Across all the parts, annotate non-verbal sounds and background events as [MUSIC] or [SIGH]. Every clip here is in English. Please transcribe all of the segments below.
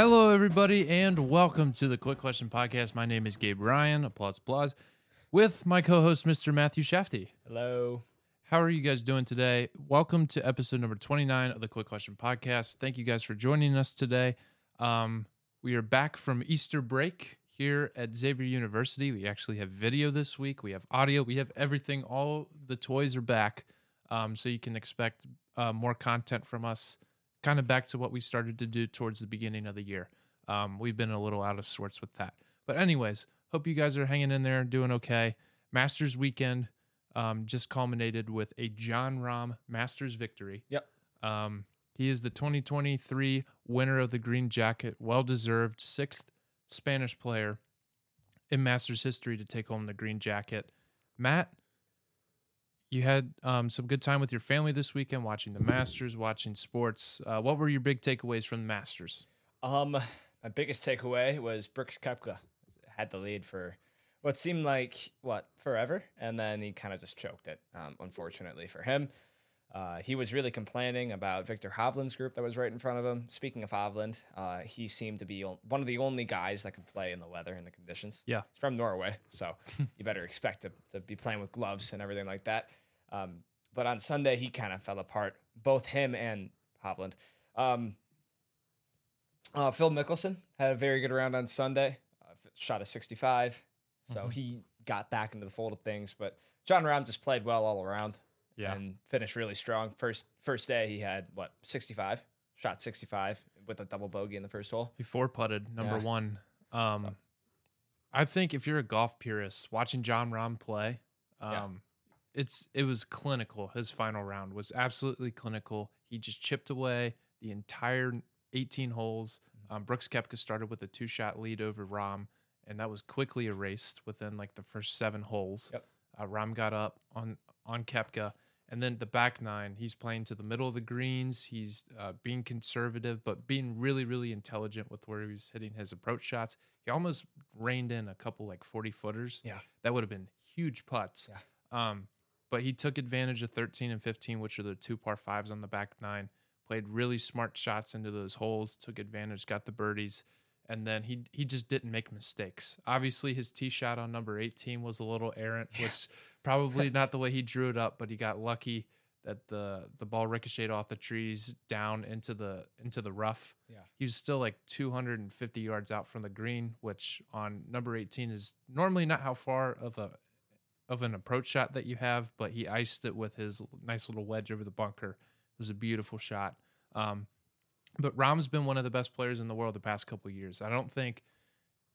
Hello, everybody, and welcome to the Quick Question Podcast. My name is Gabe Ryan, applause, applause, with my co host, Mr. Matthew Shafty. Hello. How are you guys doing today? Welcome to episode number 29 of the Quick Question Podcast. Thank you guys for joining us today. Um, we are back from Easter break here at Xavier University. We actually have video this week, we have audio, we have everything. All the toys are back. Um, so you can expect uh, more content from us, kind of back to what we started to do towards the beginning of the year. Um, we've been a little out of sorts with that. But, anyways, hope you guys are hanging in there, doing okay. Masters weekend um, just culminated with a Jon Rahm Masters victory. Yep. Um, he is the 2023 winner of the green jacket, well deserved, sixth Spanish player in Masters history to take home the green jacket. Matt, you had um, some good time with your family this weekend, watching the Masters, watching sports. Uh, what were your big takeaways from the Masters? Um, my biggest takeaway was Brooks Koepka had the lead for what seemed like what forever, and then he kind of just choked it. Um, unfortunately for him, uh, he was really complaining about Viktor Hovland's group that was right in front of him. Speaking of Hovland, uh, he seemed to be one of the only guys that could play in the weather and the conditions. Yeah. He's from Norway, so [LAUGHS] you better expect to, to be playing with gloves and everything like that. Um, but on Sunday, he kind of fell apart, both him and Hovland. Um, uh, Phil Mickelson had a very good round on Sunday, uh, shot a 65, so Mhm. he got back into the fold of things. But Jon Rahm just played well all around and finished really strong. First first day, he had what 65, shot 65 with a double bogey in the first hole. He four putted number Yeah. one. Um, So- I think if you're a golf purist, watching Jon Rahm play, um, Yeah. It's it was clinical. His final round was absolutely clinical. He just chipped away the entire 18 holes. Mm-hmm. Um, Brooks Koepka started with a two shot lead over Rahm, and that was quickly erased within like the first seven holes. Yep. Uh, Rahm got up on on Koepka, and then the back nine, he's playing to the middle of the greens. He's uh, being conservative, but being really, really intelligent with where he was hitting his approach shots. He almost reined in a couple like 40 footers. Yeah. That would have been huge putts. Yeah. Um, but he took advantage of 13 and 15, which are the two par fives on the back nine. Played really smart shots into those holes, took advantage, got the birdies, and then he he just didn't make mistakes. Obviously, his tee shot on number 18 was a little errant, which probably not the way he drew it up, but he got lucky that the the ball ricocheted off the trees down into the into the rough. Yeah. He was still like 250 yards out from the green, which on number 18 is normally not how far of a of an approach shot that you have, but he iced it with his nice little wedge over the bunker. It was a beautiful shot. Um, but Rahm's been one of the best players in the world the past couple years. I don't think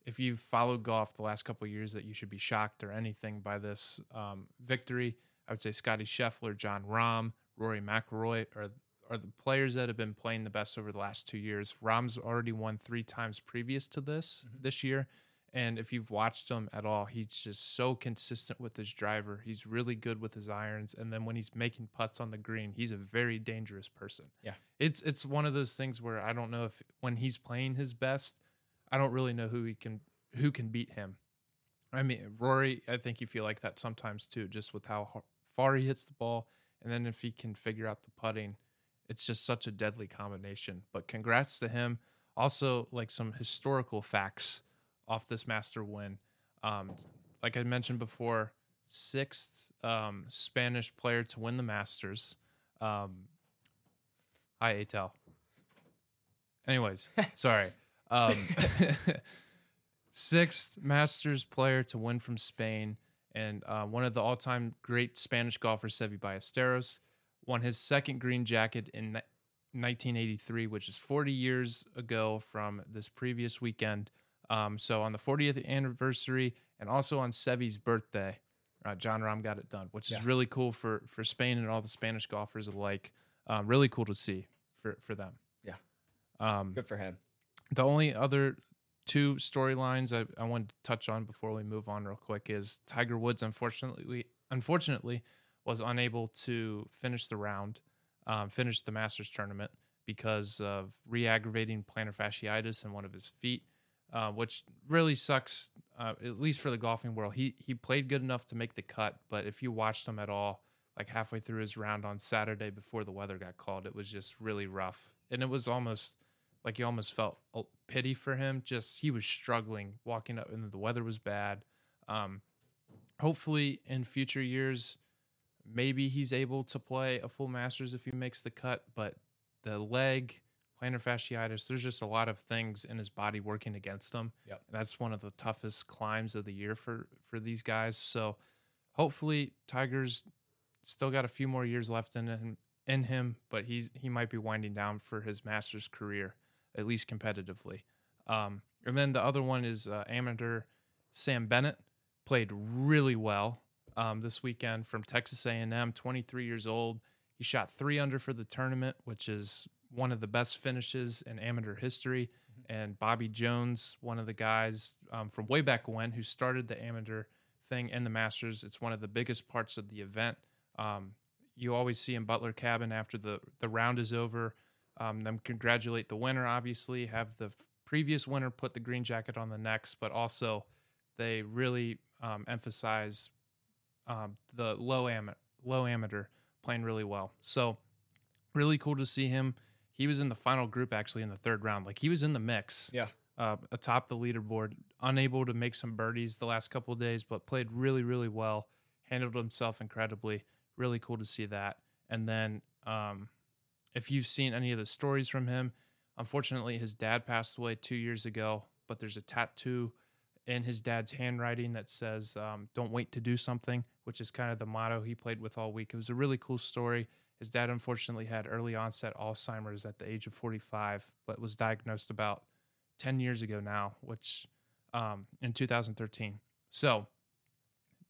if you've followed golf the last couple of years that you should be shocked or anything by this um, victory. I would say Scottie Scheffler, Jon Rahm, Rory McIlroy are are the players that have been playing the best over the last two years. Rahm's already won three times previous to this Mhm. this year, and if you've watched him at all, he's just so consistent with his driver. He's really good with his irons, and then when he's making putts on the green, he's a very dangerous person. Yeah. it's it's one of those things where I don't know if when he's playing his best, I don't really know who he can who can beat him. I mean, Rory, I think you feel like that sometimes too, just with how far he hits the ball, and then if he can figure out the putting, it's just such a deadly combination. But congrats to him. Also, like some historical facts off this master win. Um, like I mentioned before, sixth um, Spanish player to win the Masters. Um, hi, Atel. Anyways, [LAUGHS] sorry. Um, [LAUGHS] sixth Masters player to win from Spain, and uh, one of the all-time great Spanish golfers, Seve Ballesteros, won his second green jacket in 1983, which is 40 years ago from this previous weekend. Um, so on the 40th anniversary, and also on Seve's birthday, uh, Jon Rahm got it done, which Yeah. is really cool for for Spain and all the Spanish golfers alike. Um, really cool to see for for them. Yeah. Um, Good for him. the only other two storylines I, I wanted to touch on before we move on real quick is Tiger Woods unfortunately unfortunately was unable to finish the round, um, finish the Masters tournament because of re-aggravating plantar fasciitis in one of his feet, uh, which really sucks. Uh, at least for the golfing world, he he played good enough to make the cut, but if you watched him at all, like halfway through his round on Saturday before the weather got called, it was just really rough, and it was almost like you almost felt pity for him. Just he was struggling walking up, and the weather was bad. Um, hopefully, in future years, maybe he's able to play a full Masters if he makes the cut. But the leg, plantar fasciitis, there's just a lot of things in his body working against him. Yep. And that's one of the toughest climbs of the year for for these guys. So hopefully, Tiger's still got a few more years left in him, in him, but he's he might be winding down for his Masters career, at least competitively. Um, and then the other one is uh, amateur Sam Bennett played really well um, this weekend from Texas A&M, 23 years old. He shot three under for the tournament, which is one of the best finishes in amateur history. And Bobby Jones, one of the guys um, from way back when, who started the amateur thing in the Masters. It's one of the biggest parts of the event. Um, you always see in Butler Cabin after the the round is over, um, them congratulate the winner. Obviously, have the f- previous winner put the green jacket on the next, but also they really um, emphasize um, the low am low amateur playing really well. So really cool to see him. He was in the final group actually in the third round. Like he was in the mix. Yeah. Uh, atop the leaderboard, unable to make some birdies the last couple of days, but played really, really well. Handled himself incredibly. Really cool to see that. And then, um, if you've seen any of the stories from him, unfortunately, his dad passed away two years ago. But there's a tattoo in his dad's handwriting that says um, "Don't wait to do something," which is kind of the motto he played with all week. It was a really cool story. His dad unfortunately had early onset Alzheimer's at the age of 45, but was diagnosed about 10 years ago now, which um, in 2013. So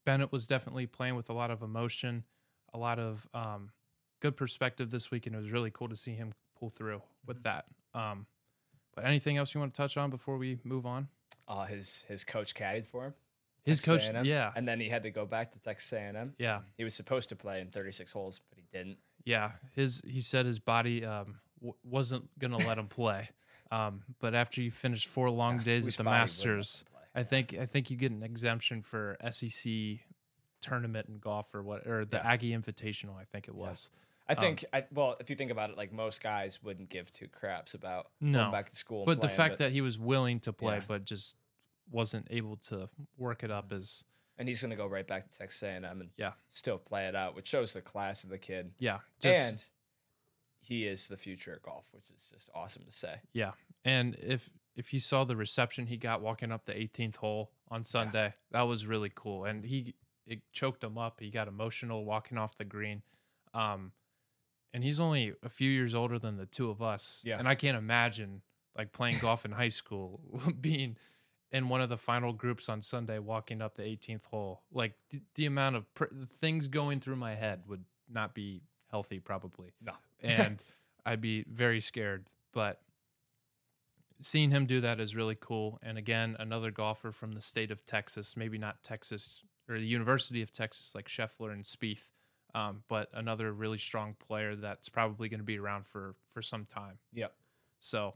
Bennett was definitely playing with a lot of emotion, a lot of um, good perspective this week, and it was really cool to see him pull through with that. Um, but anything else you want to touch on before we move on? Uh, his his coach caddied for him. His Texas coach, A&M, yeah, and then he had to go back to Texas A&M. yeah, He was supposed to play in 36 holes, but he didn't. Yeah. His he said his body um, w- wasn't gonna let him play. [LAUGHS] Um, but after you finish four long Yeah, days at the body wouldn't let Masters. I think I think you get an exemption for SEC tournament in golf or what or the Yeah. Aggie Invitational. I think it Yeah. was. I um, think, I, well, if you think about it, like most guys wouldn't give two craps about No, going back to school. and But the playing, fact that he was willing to play Yeah. but just wasn't able to work it up is and he's going to go right back to Texas A&M and Yeah. still play it out, which shows the class of the kid. yeah, just and he is the future of golf, which is just awesome to say. yeah. And if if you saw the reception he got walking up the 18th hole on Sunday, that was really cool. And he it choked him up. He got emotional walking off the green. Um and he's only a few years older than the two of us. Yeah. And I can't imagine like playing golf in high school [LAUGHS] being in one of the final groups on Sunday walking up the 18th hole. Like the, the amount of pr- things going through my head would not be healthy probably No. [LAUGHS] and I'd be very scared. But seeing him do that is really cool. And again, another golfer from the state of Texas, maybe not Texas or the University of Texas like Scheffler and Spieth, um, but another really strong player that's probably going to be around for for some time. Yep. So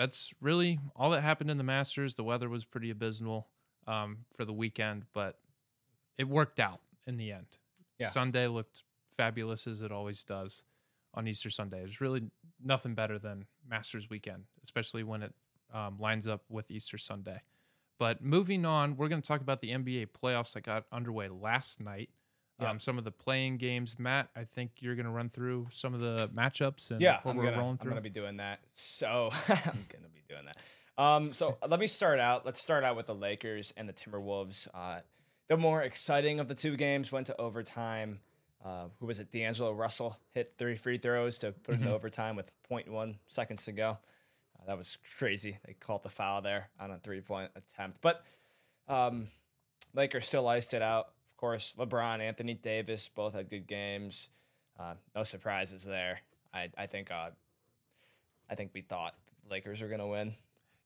that's really all that happened in the Masters. The weather was pretty abysmal um, for the weekend, but it worked out in the end. Yeah. Sunday looked fabulous as it always does on Easter Sunday. There's really nothing better than Masters weekend, especially when it um, lines up with Easter Sunday. But moving on, we're going to talk about the NBA playoffs that got underway last night. Yeah. Um, some of the playing games. Matt, I think you're going to run through some of the matchups and yeah, what I'm we're gonna, rolling I'm through. gonna be doing that. So [LAUGHS] I'm gonna be doing that. Um, so let me start out. Let's start out with the Lakers and the Timberwolves. Uh, the more exciting of the two games went to overtime. Uh, who was it? D'Angelo Russell hit three free throws to put it Mhm. in overtime with 0.1 seconds to go. Uh, that was crazy. They called the foul there on a three point attempt. But um, Lakers still iced it out. Of course, LeBron, Anthony Davis both had good games. Uh, no surprises there. I, I think uh, I think we thought the Lakers were gonna win.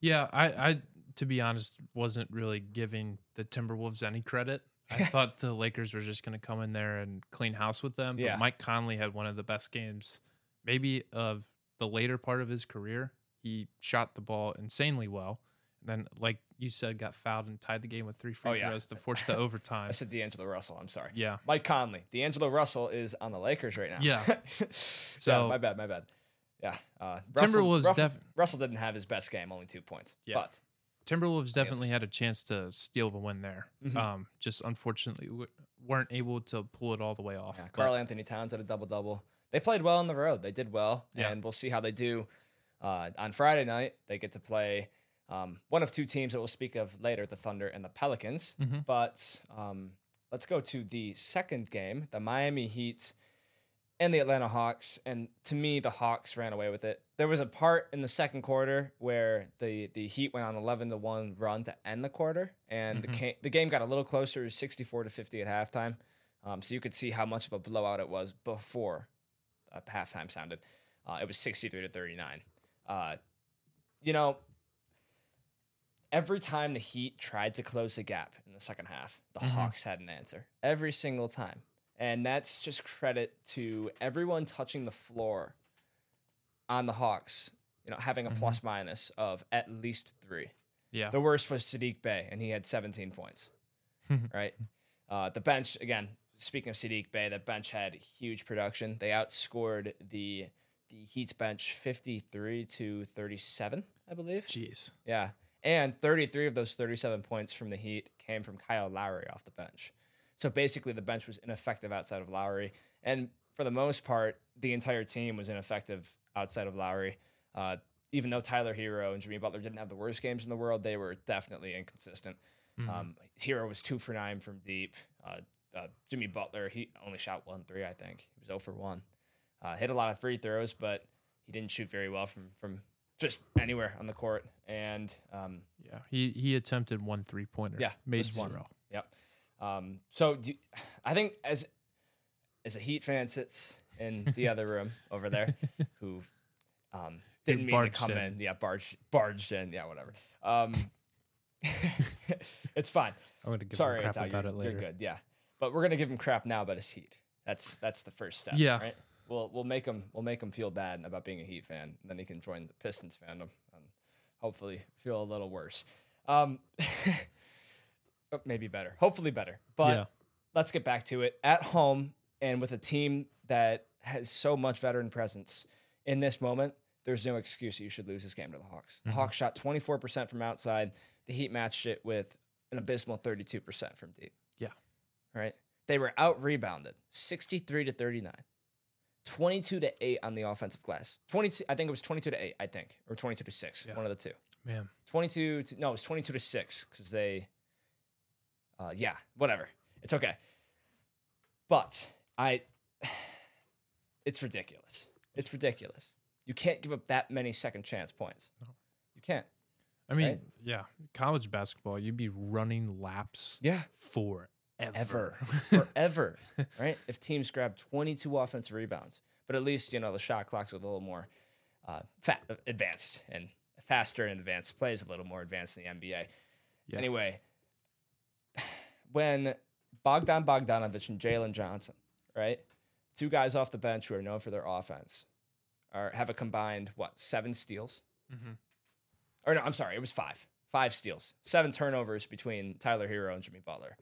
Yeah, I, I to be honest wasn't really giving the Timberwolves any credit. I [LAUGHS] thought the Lakers were just going to come in there and clean house with them. But Yeah. Mike Conley had one of the best games, maybe of the later part of his career. He shot the ball insanely well, then, like you said, got fouled and tied the game with three free Oh, yeah. throws to force the [LAUGHS] overtime. I said D'Angelo Russell. I'm sorry. Yeah, Mike Conley. D'Angelo Russell is on the Lakers right now. Yeah. [LAUGHS] so So- my bad, my bad. Yeah, uh, Russell, Timberwolves Russell, def- Russell didn't have his best game, only two points. Yeah. But Timberwolves definitely had a chance to steal the win there. Mhm. Um, just unfortunately w- weren't able to pull it all the way off. yeah, Carl Anthony Towns had a double double. They played well on the road. They did well, Yeah. and we'll see how they do uh, on Friday night. They get to play um, one of two teams that we'll speak of later: the Thunder and the Pelicans. Mhm. But um, let's go to the second game: the Miami Heat and the Atlanta Hawks. And to me, the Hawks ran away with it. There was a part in the second quarter where the the Heat went on eleven to one run to end the quarter, and the Mhm. ca- the game got a little closer, sixty four to fifty at halftime. Um, so you could see how much of a blowout it was before uh, halftime sounded. Uh, it was sixty three to thirty nine. Uh, you know, every time the Heat tried to close the gap in the second half, the Mhm. Hawks had an answer every single time. And that's just credit to everyone touching the floor on the Hawks, you know, having a Mhm. plus minus of at least three. yeah, The worst was Sadiq Bey, and he had 17 points. [LAUGHS] right? Uh, the bench, again, speaking of Sadiq Bey, the bench had huge production. They outscored the the Heat's bench 53 to 37, I believe. jeez. Yeah. And 33 of those 37 points from the Heat came from Kyle Lowry off the bench. So basically, the bench was ineffective outside of Lowry. And for the most part, the entire team was ineffective outside of Lowry. Uh, even though Tyler Herro and Jimmy Butler didn't have the worst games in the world, they were definitely inconsistent. Mhm. Um, Herro was two for nine from deep. Uh, uh, Jimmy Butler, he only shot one three, I think. He was 0 for 1. Uh, hit a lot of free throws, but he didn't shoot very well from, from just anywhere on the court. And um, yeah, he he attempted one three pointer. Yeah, made just one. zero. Yep. Um, so do I think as as a Heat fan sits in the [LAUGHS] other room over there, who um, didn't mean to come in. in. Yeah, barged barged in. Yeah, whatever. Um, [LAUGHS] it's fine. I'm gonna give Sorry, him crap about you're, it later. You're good. Yeah, but we're gonna give him crap now about his Heat. That's that's the first step. Yeah. Right. We'll we'll make him we'll make him feel bad about being a Heat fan, and then he can join the Pistons fandom and hopefully feel a little worse. Um, uh, [LAUGHS] maybe better. Hopefully better. But yeah, let's get back to it. At home and with a team that has so much veteran presence in this moment, there's no excuse that you should lose this game to the Hawks. The Mhm. Hawks shot 24% from outside. The Heat matched it with an abysmal 32% from deep. Yeah. Right? They were out rebounded 63 to 39. 22 to 8 on the offensive glass. 22 I think it was 22 to 8, I think, or 22 to 6, Yeah. one of the two. man. 22 to, no, it was 22 to 6 cuz they uh yeah, whatever. It's okay. But I [SIGHS] it's ridiculous. It's ridiculous. You can't give up that many second chance points. No. You can't. I mean, Right? yeah, college basketball, you'd be running laps Yeah. forever. Ever. [LAUGHS] Forever. [LAUGHS] right? If teams grab 22 offensive rebounds, but at least, you know, the shot clock's a little more uh, fa- advanced and faster and advanced. Plays a little more advanced in the NBA. Yeah. Anyway, when Bogdan Bogdanovich and Jalen Johnson, right? Two guys off the bench who are known for their offense, are have a combined what seven steals? hmm Or no, I'm sorry, it was five. Five steals, seven turnovers between Tyler Herro and Jimmy Butler,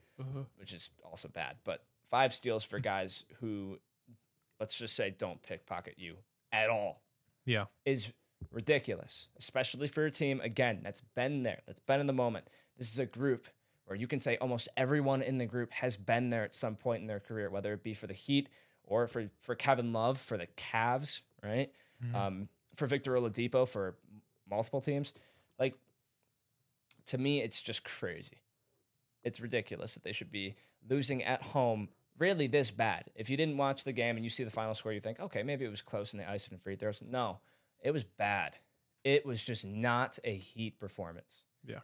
which is also bad. But five steals for [LAUGHS] guys who, let's just say, don't pickpocket you at all Yeah, is ridiculous, especially for a team again that's been there, that's been in the moment. This is a group where you can say almost everyone in the group has been there at some point in their career, whether it be for the Heat or for for Kevin Love for the Cavs, right? Mhm. Um, for Victor Oladipo for multiple teams. Like to me, it's just crazy. It's ridiculous that they should be losing at home really this bad. If you didn't watch the game and you see the final score, you think, okay, maybe it was close in the ice and free throws. No, it was bad. It was just not a Heat performance. Yeah.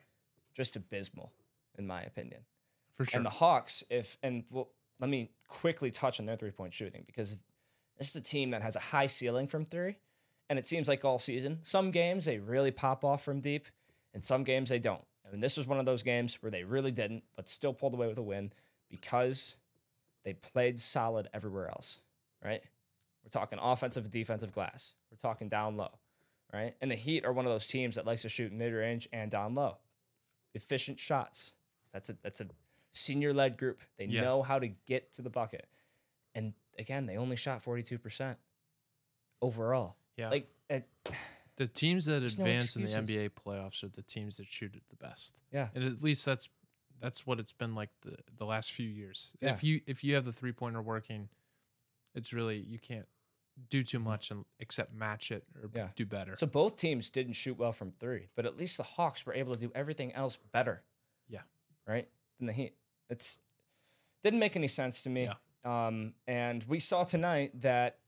Just abysmal, in my opinion. for sure. And the Hawks, if and well, let me quickly touch on their three point shooting because this is a team that has a high ceiling from three, and it seems like all season, some games they really pop off from deep, and some games they don't. And this was one of those games where they really didn't, but still pulled away with a win because they played solid everywhere else. Right? We're talking offensive and defensive glass. We're talking down low. Right? And the Heat are one of those teams that likes to shoot mid range and down low. Efficient shots. That's a that's a senior led group. They Yeah. know how to get to the bucket. And again, they only shot 42% overall. Yeah. Like, it, the teams that There's no advance in the. NBA playoffs are the teams that shoot it the best. yeah, And at least that's that's what it's been like the the last few years. Yeah. If you if you have the three pointer working, it's really you can't do too much and except match it or Yeah. do better. So both teams didn't shoot well from three, but at least the Hawks were able to do everything else better. Yeah. Right? Than the Heat. It's didn't make any sense to me. Yeah. Um, and we saw tonight that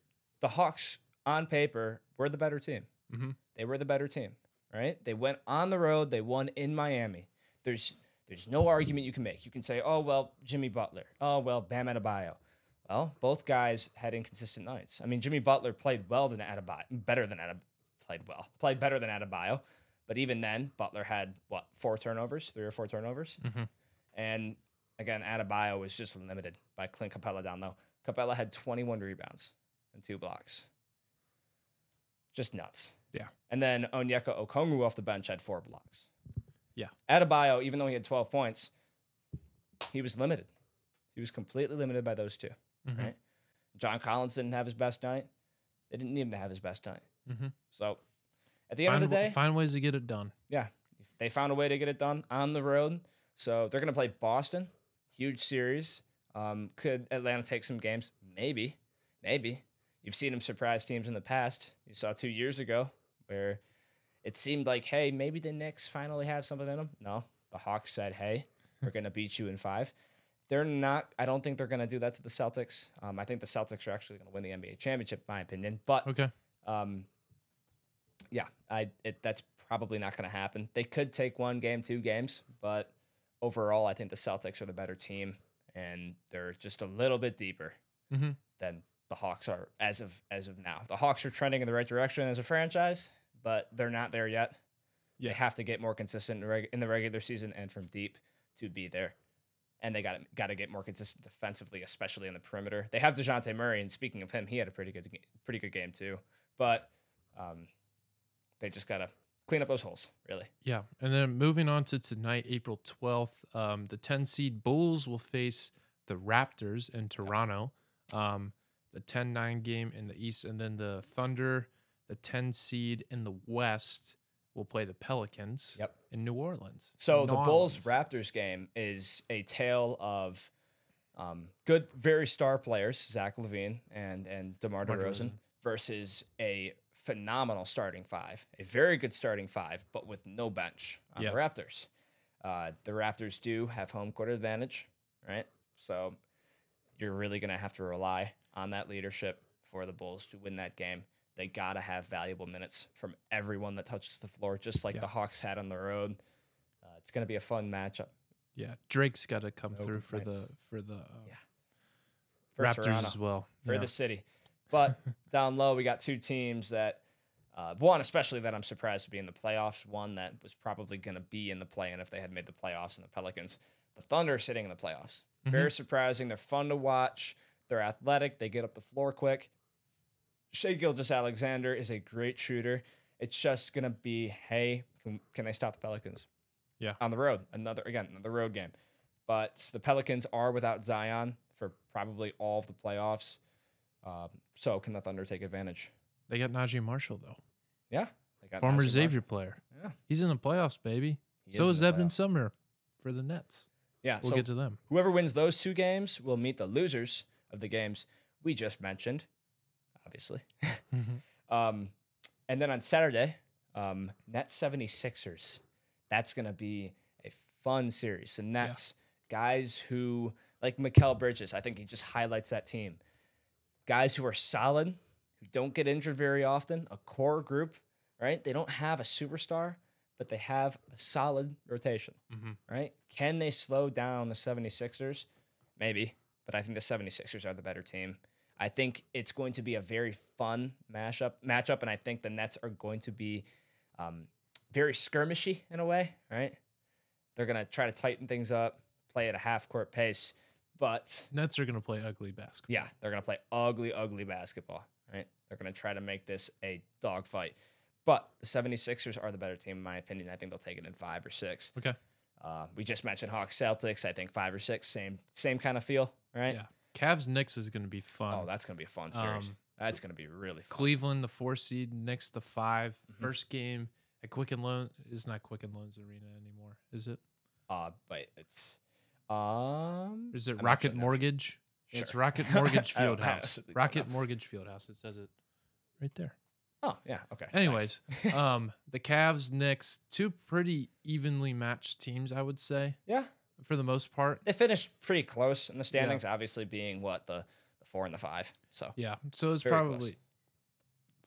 the Hawks on paper were the better team. Mhm. They were the better team. Right? They went on the road, they won in Miami. There's there's no argument you can make. You can say, oh well, Jimmy Butler. Oh well, Bam Adebayo. Well, both guys had inconsistent nights. I mean, Jimmy Butler played well than Adebayo, better than Adebayo, played well, played better than Adebayo. But even then, Butler had what four turnovers, three or four turnovers, Mhm. and again, Adebayo was just limited by Clint Capela down low. Capela had 21 rebounds and two blocks. Just nuts. Yeah. And then Onyeka Okongwu off the bench had four blocks. Yeah. Adebayo, even though he had 12 points, he was limited. He was completely limited by those 2 Mhm. right? John Collins didn't have his best night. They didn't need him to have his best night. Mhm. So at the end Find, of the day, find ways to get it done. yeah, they found a way to get it done on the road. So they're going to play Boston. Huge series. Um, could Atlanta take some games? Maybe. Maybe. You've seen them surprise teams in the past. You saw two years ago where it seemed like, hey, maybe the Knicks finally have something in them. No, the Hawks said, hey, we're going to beat you in five. They're not, I don't think they're going to do that to the Celtics. Um, I think the Celtics are actually going to win the NBA championship, in my opinion. But Okay. um, yeah, I it, that's probably not going to happen. They could take one game, two games, but overall, I think the Celtics are the better team, and they're just a little bit deeper Mhm. than the Hawks are as of as of now. The Hawks are trending in the right direction as a franchise, but they're not there yet. Yeah. They have to get more consistent in the reg- in the regular season and from deep to be there. And they got got to get more consistent defensively, especially in the perimeter. They have Dejounte Murray, and speaking of him, he had a pretty good, pretty good game too. But um, they just got to clean up those holes, really. Yeah. And then moving on to tonight, April 12th, um, the 10 seed Bulls will face the Raptors in Toronto. Um, the 10 9 game in the East. And then the Thunder, the 10 seed in the West, will play the Pelicans Yep. in New Orleans. So in the Bulls Raptors game is a tale of um, good, very star players, Zach LaVine and and DeMar DeRozan, versus a phenomenal starting five, a very good starting five, but with no bench on Yeah. the Raptors. Uh, the Raptors do have home court advantage, right? So you're really going to have to rely on that leadership for the Bulls to win that game. They got to have valuable minutes from everyone that touches the floor, just like Yeah. the Hawks had on the road. Uh, it's going to be a fun matchup. Yeah. Drake's got to come No through for the for the uh, Yeah. For Raptors Toronto, as well. for Yeah. the city. But [LAUGHS] down low, we got two teams that, uh, one especially that I'm surprised to be in the playoffs. One that was probably going to be in the play-in if they had made the playoffs, and the Pelicans. The Thunder are sitting in the playoffs. Mm-hmm. Very surprising. They're fun to watch. They're athletic. They get up the floor quick. Shai Gilgeous-Alexander is a great shooter. It's just gonna be, hey, can, can they stop the Pelicans? Yeah. On the road, another again, another road game. But the Pelicans are without Zion for probably all of the playoffs. Um, so can the Thunder take advantage? They got Naji Marshall though. Yeah. They got Former Naji Xavier player. Marshall. He's in the playoffs, baby. He so is Evan playoffs. Sumner for the Nets. Yeah. We'll so get to them. whoever wins those two games will meet the losers of the games we just mentioned, obviously. Um, and then on Saturday, um, Nets 76ers. That's going to be a fun series. The Nets, guys who, like Mikal Bridges, I think he just highlights that team. Guys who are solid, who don't get injured very often, a core group, right? They don't have a superstar, but they have a solid rotation, Mhm. right? Can they slow down the 76ers? Maybe, but I think the 76ers are the better team. I think it's going to be a very fun mashup matchup, and I think the Nets are going to be um, very skirmishy in a way, right? They're gonna try to tighten things up, play at a half court pace, but Nets are gonna play ugly basketball. yeah, they're gonna play ugly, ugly basketball, right? They're gonna try to make this a dogfight. But the 76ers are the better team, in my opinion. I think they'll take it in five or six. Okay. Uh, we just mentioned Hawks Celtics. I think five or six, same same kind of feel, right? Yeah. Cavs Knicks is going to be fun. Oh, that's gonna be a fun series. Um, that's gonna be really fun. Cleveland, the four seed, Knicks, the 5 Mhm. First game at Quicken Loan is not Quicken Loans Arena anymore, is it? Uh, but it's um. Is it I'm Rocket sure, Mortgage? It's Rocket [LAUGHS] Mortgage Fieldhouse. Rocket. Mortgage Fieldhouse. It says it right there. Oh yeah. Okay. nice. Anyways, [LAUGHS] um, the Cavs, Knicks, two pretty evenly matched teams, I would say, yeah, for the most part. they finished pretty close in the standings. Obviously, being what the the four and the five. So Yeah. So it's Very close. probably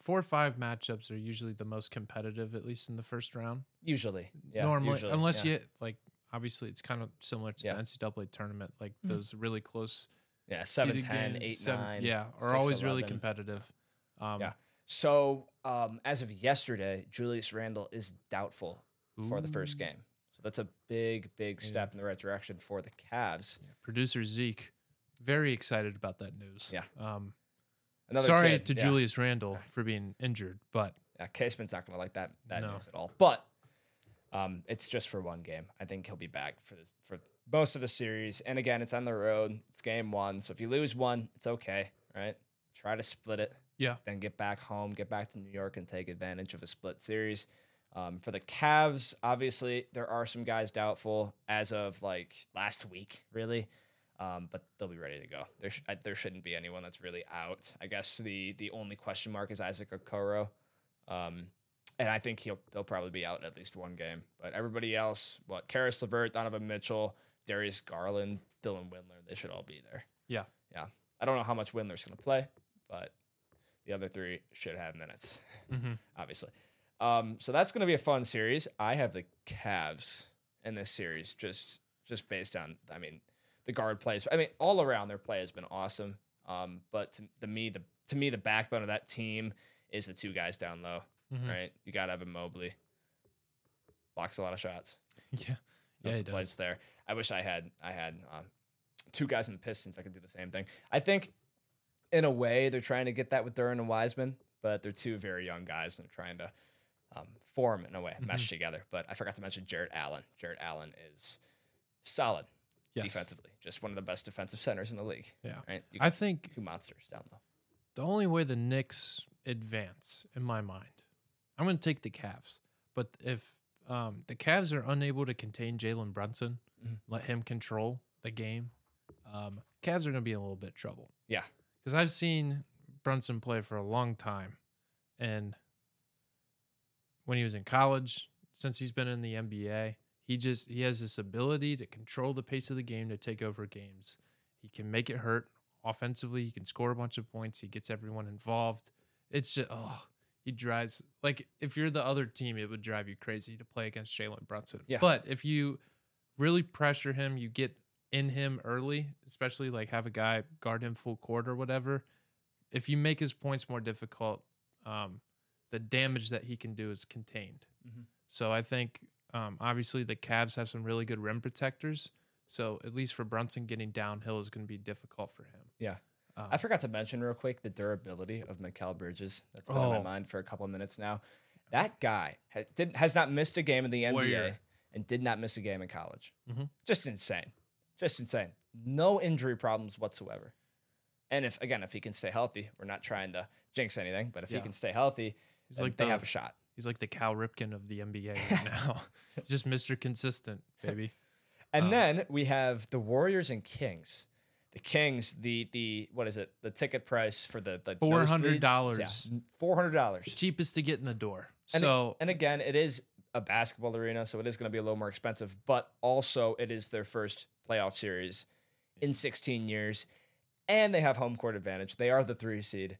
four or five matchups are usually the most competitive, at least in the first round. usually, yeah, Normally, usually, unless yeah. you like, obviously, it's kind of similar to Yeah. the NCAA tournament, like Mhm. those really close yeah 7 10, games, 8, seven- 9. yeah, are 6, always really competitive. Um, Yeah. So um, as of yesterday, Julius Randle is doubtful for the first game. That's a big, big step in the right direction for the Cavs. Producer Zeke, very excited about that news. Yeah. Um, Another sorry kid, to yeah. Julius Randle [LAUGHS] for being injured, but Yeah, Caseman's not going to like that that No. news at all. But um, it's just for one game. I think he'll be back for this for most of the series. And again, it's on the road. It's game one. So if you lose one, it's okay, right? Try to split it. Yeah. Then get back home, get back to New York, and take advantage of a split series. Um, for the Cavs, obviously there are some guys doubtful as of like last week, really. Um, but they'll be ready to go. There, sh- I, there shouldn't be anyone that's really out. I guess the the only question mark is Isaac Okoro. Um, and I think he'll he'll probably be out at least one game. But everybody else, what Caris LeVert, Donovan Mitchell, Darius Garland, Dylan Windler, they should all be there. Yeah. yeah. I don't know how much Windler's going to play, but the other three should have minutes, mhm. [LAUGHS] obviously. Um, so that's going to be a fun series. I have the Cavs in this series, just just based on, I mean, the guard plays. I mean, all around their play has been awesome. Um, but to the me the to me the backbone of that team is the two guys down low Mhm. right? You got Evan Mobley. Blocks a lot of shots. [LAUGHS] yeah, yeah, he does. there. I wish I had I had um, two guys in the Pistons that could do the same thing. I think in a way they're trying to get that with Duren and Wiseman, but they're two very young guys and they're trying to um, form in a way, mesh together. But I forgot to mention Jarrett Allen. Jarrett Allen is solid Yes. defensively, just one of the best defensive centers in the league. Yeah. Right, I think two monsters down low. the only way the Knicks advance, in my mind, I'm going to take the Cavs. But if um, the Cavs are unable to contain Jalen Brunson, Mhm. let him control the game, um, Cavs are going to be in a little bit of trouble. Yeah. Because I've seen Brunson play for a long time. And when he was in college, since he's been in the NBA, he just he has this ability to control the pace of the game to take over games. He can make it hurt offensively. He can score a bunch of points. He gets everyone involved. It's just oh, he drives like if you're the other team, it would drive you crazy to play against Jalen Brunson. Yeah. But if you really pressure him, you get in him early, especially like have a guy guard him full court or whatever. If you make his points more difficult, um, the damage that he can do is contained. Mhm. So I think um, obviously the Cavs have some really good rim protectors. So at least for Brunson, getting downhill is going to be difficult for him. Yeah. Um, I forgot to mention real quick the durability of Mikal Bridges. That's been on my Oh. mind for a couple of minutes now. That guy has, did, has not missed a game in the NBA Warrior. and did not miss a game in college. Mhm. Just insane. Just insane. No injury problems whatsoever. And if again, if he can stay healthy, we're not trying to jinx anything, but if he can stay healthy, he's like they the, have a shot. he's like the Cal Ripken of the NBA right [LAUGHS] now. Just Mr. Consistent, baby. And Um, then we have the Warriors and Kings. The Kings, the the what is it? The ticket price for the the $400. Four hundred dollars. Cheapest to get in the door. And it- so And again, it is a basketball arena, so it is going to be a little more expensive, but also it is their first playoff series in 16 years. And they have home court advantage. They are the three seed.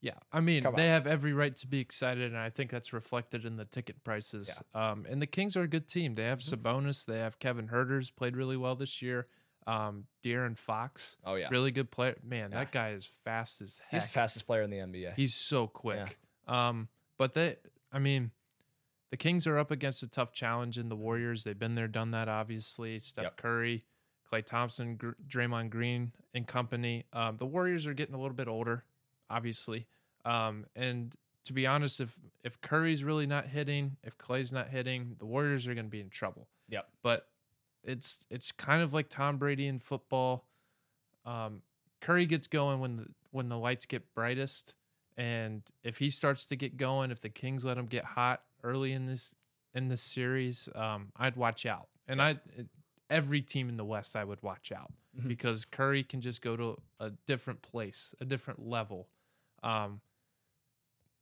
Yeah, I mean Come they on. have every right to be excited, and I think that's reflected in the ticket prices. Um, and the Kings are a good team. They have Mhm. Sabonis, they have Kevin Huerter's played really well this year. Um, De'Aaron Fox, Oh, yeah. really good player. Man, Yeah. that guy is fast as heck. He's the fastest player in the NBA. He's so quick. Um, but they, I mean, the Kings are up against a tough challenge in the Warriors. They've been there, done that. Obviously, Steph Yep. Curry, Klay Thompson, Gr- Draymond Green, and company. Um, the Warriors are getting a little bit older, obviously. Um, and to be honest, if if Curry's really not hitting, if Klay's not hitting, the Warriors are going to be in trouble. Yep. But it's it's kind of like Tom Brady in football. Um, Curry gets going when the when the lights get brightest, and if he starts to get going, if the Kings let him get hot early in this in this series, um, I'd watch out. And I every team in the West I would watch out Mhm. because Curry can just go to a different place, a different level. Um,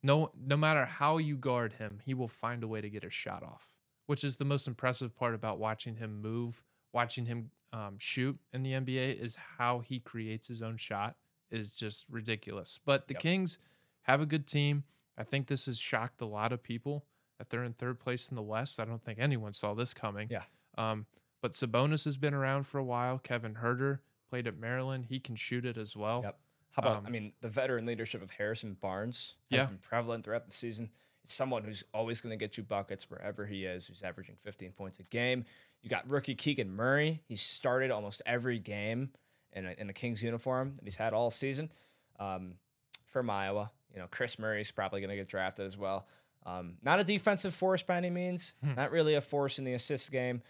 no, no matter how you guard him, he will find a way to get a shot off, which is the most impressive part about watching him move, watching him um, shoot in the NBA is how he creates his own shot is just ridiculous. But the Yep. Kings have a good team. I think this has shocked a lot of people that they're in third place in the West. I don't think anyone saw this coming. Yeah. Um, but Sabonis has been around for a while. Kevin Huerter played at Maryland. He can shoot it as well. Yep. How about, I Um, mean, the veteran leadership of Harrison Barnes has Yeah. been prevalent throughout the season. He's someone who's always going to get you buckets wherever he is, who's averaging 15 points a game. You got rookie Keegan Murray. He started almost every game in a, in a Kings uniform that he's had all season um, from Iowa. You know, Kris Murray's probably going to get drafted as well. Um, not a defensive force by any means, Hmm. not really a force in the assist game,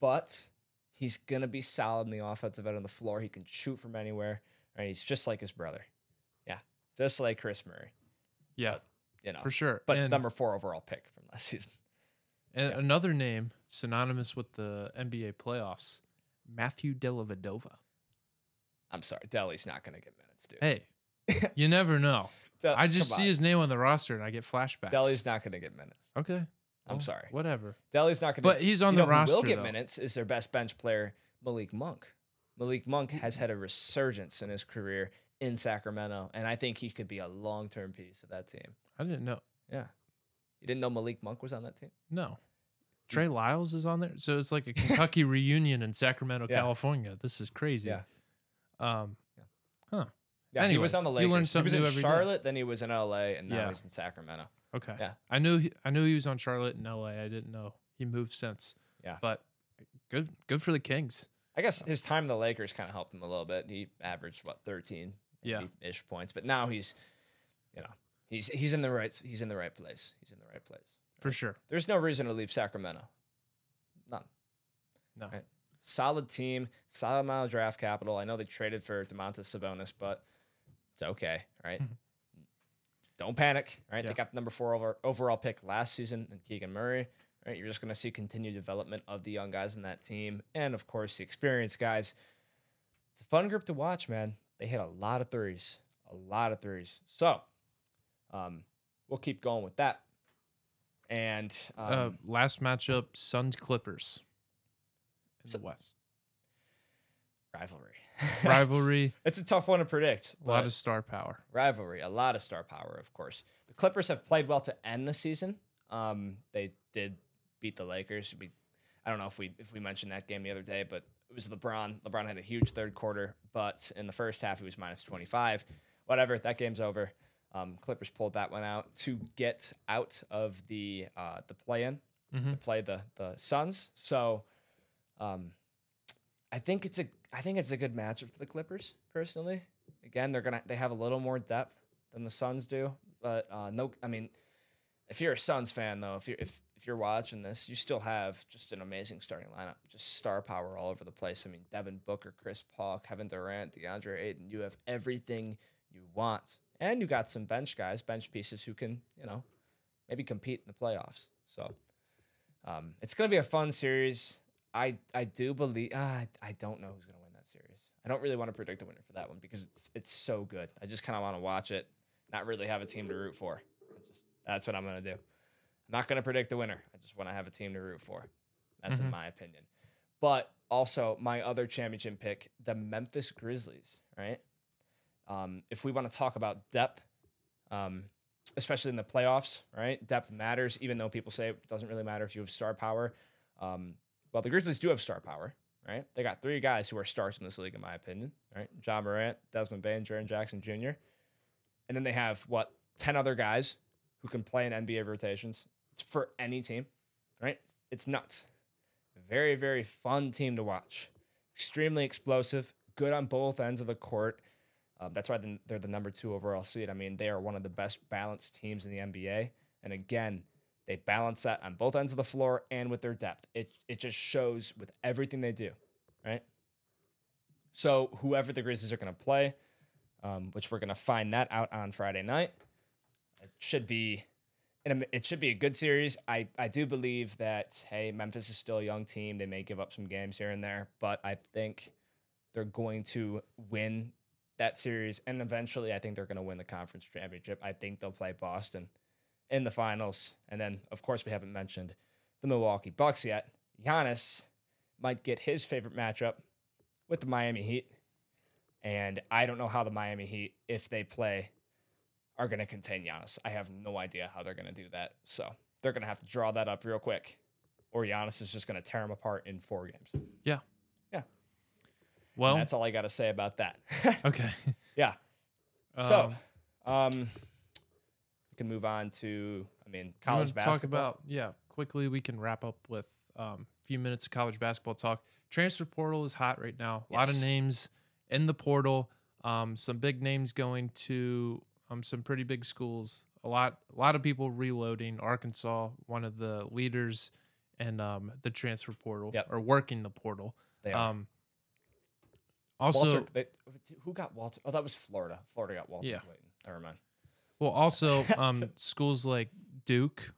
but he's going to be solid in the offensive end of the floor. He can shoot from anywhere. Right? He's just like his brother. Yeah, just like Kris Murray. Yeah, You know, for sure. but and, number four overall pick from last season. [LAUGHS] and yeah. another name synonymous with the NBA playoffs, Matthew Dellavedova. I'm sorry, Delhi's not going to get minutes, dude. Hey, [LAUGHS] you never know. Del- I just see his name on the roster and I get flashbacks. Delhi's not going to get minutes. okay. I'm well, sorry. Whatever. Delhi's not going to. But he's on the know roster. Who will get though. minutes is their best bench player, Malik Monk. Malik Monk has had a resurgence in his career in Sacramento, and I think he could be a long-term piece of that team. I didn't know. Yeah, you didn't know Malik Monk was on that team? No. Trey Lyles is on there. So it's like a Kentucky [LAUGHS] reunion in Sacramento, Yeah. California. This is crazy. Yeah. Um, Yeah, he was on the Lakers. learn He was something in every day. Charlotte, then he was in LA, and now Yeah. he's in Sacramento. okay. Yeah. I knew he, I knew he was on Charlotte and LA. I didn't know he moved since. Yeah. But good good for the Kings. I guess his time in the Lakers kind of helped him a little bit. He averaged what 13 Yeah. ish points, but now he's, you know, he's he's in the right he's in the right place. He's in the right place. For sure. There's no reason to leave Sacramento. None. No. Right. Solid team, solid amount of draft capital. I know they traded for Domantas Sabonis, but it's okay, right? Mhm. Don't panic, right? Yeah. They got the number four over, overall pick last season and Keegan Murray, right? You're just going to see continued development of the young guys in that team, and of course the experienced guys. It's a fun group to watch, man. They hit a lot of threes, a lot of threes. So, um, we'll keep going with that. And um, uh, last matchup, Suns Clippers in So- the West. rivalry. [LAUGHS] Rivalry, it's a tough one to predict. a lot of star power. rivalry, a lot of star power, of course. The Clippers have played well to end the season. Um, they did beat the Lakers. We, I don't know if we if we mentioned that game the other day, but it was LeBron. LeBron had a huge third quarter, but in the first half he was minus twenty five. Whatever, that game's over. Um, Clippers pulled that one out to get out of the uh, the play in Mhm. to play the the Suns. So, um, I think it's a I think it's a good matchup for the Clippers personally. Again, they're gonna they have a little more depth than the Suns do, but uh, no, I mean, if you're a Suns fan though, if you're if if you're watching this, you still have just an amazing starting lineup, just star power all over the place. I mean, Devin Booker, Chris Paul, Kevin Durant, DeAndre Ayton. You have everything you want, and you got some bench guys, bench pieces who can you know maybe compete in the playoffs. So. Um, it's gonna be a fun series. I I do believe uh, I I don't know who's gonna win that series. I don't really want to predict a winner for that one because it's it's so good. I just kind of want to watch it, not really have a team to root for. Just, that's what I'm gonna do. Not gonna predict the winner. I just want to have a team to root for. That's in Mhm. my opinion. But also my other championship pick, the Memphis Grizzlies. Right. Um, if we want to talk about depth, um, especially in the playoffs, right? Depth matters, even though people say it doesn't really matter if you have star power. Um, well, the Grizzlies do have star power, right? They got three guys who are stars in this league, in my opinion, right? John Morant, Desmond Bane, Jaren Jackson Jr. And then they have, what, 10 other guys who can play in NBA rotations. For any team, right? It's nuts. Very, very fun team to watch. Extremely explosive, good on both ends of the court. Um, that's why they're the number two overall seed. I mean, they are one of the best balanced teams in the NBA. And again, they balance that on both ends of the floor and with their depth. It it just shows with everything they do, right? So whoever the Grizzlies are going to play, um, which we're gonna find that out on Friday night. It should be, and it should be a good series. I I do believe that hey, Memphis is still a young team. They may give up some games here and there, but I think they're going to win that series, and eventually, I think they're going to win the conference championship. I think they'll play Boston in the finals, and then of course we haven't mentioned the Milwaukee Bucks yet. Giannis might get his favorite matchup with the Miami Heat. And I don't know how the Miami Heat, if they play, are going to contain Giannis. I have no idea how they're going to do that. So they're going to have to draw that up real quick, or Giannis is just going to tear them apart in four games. Yeah. Yeah. Well, And that's all I got to say about that. [LAUGHS] okay. yeah. So, Um, um, we can move on to, I mean, college basketball. Talk about yeah. Quickly, we can wrap up with um, a few minutes of college basketball talk. Transfer portal is hot right now. A lot of names in the portal. Um, some big names going to um, some pretty big schools. A lot, a lot of people reloading. Arkansas, one of the leaders, and um, the transfer portal Yep. or working the portal. They are. Um, also, Walter, they, who got Walter? Oh, that was Florida. Florida got Walter Yeah. Clayton. Never mind. Well, also [LAUGHS] um, schools like Duke,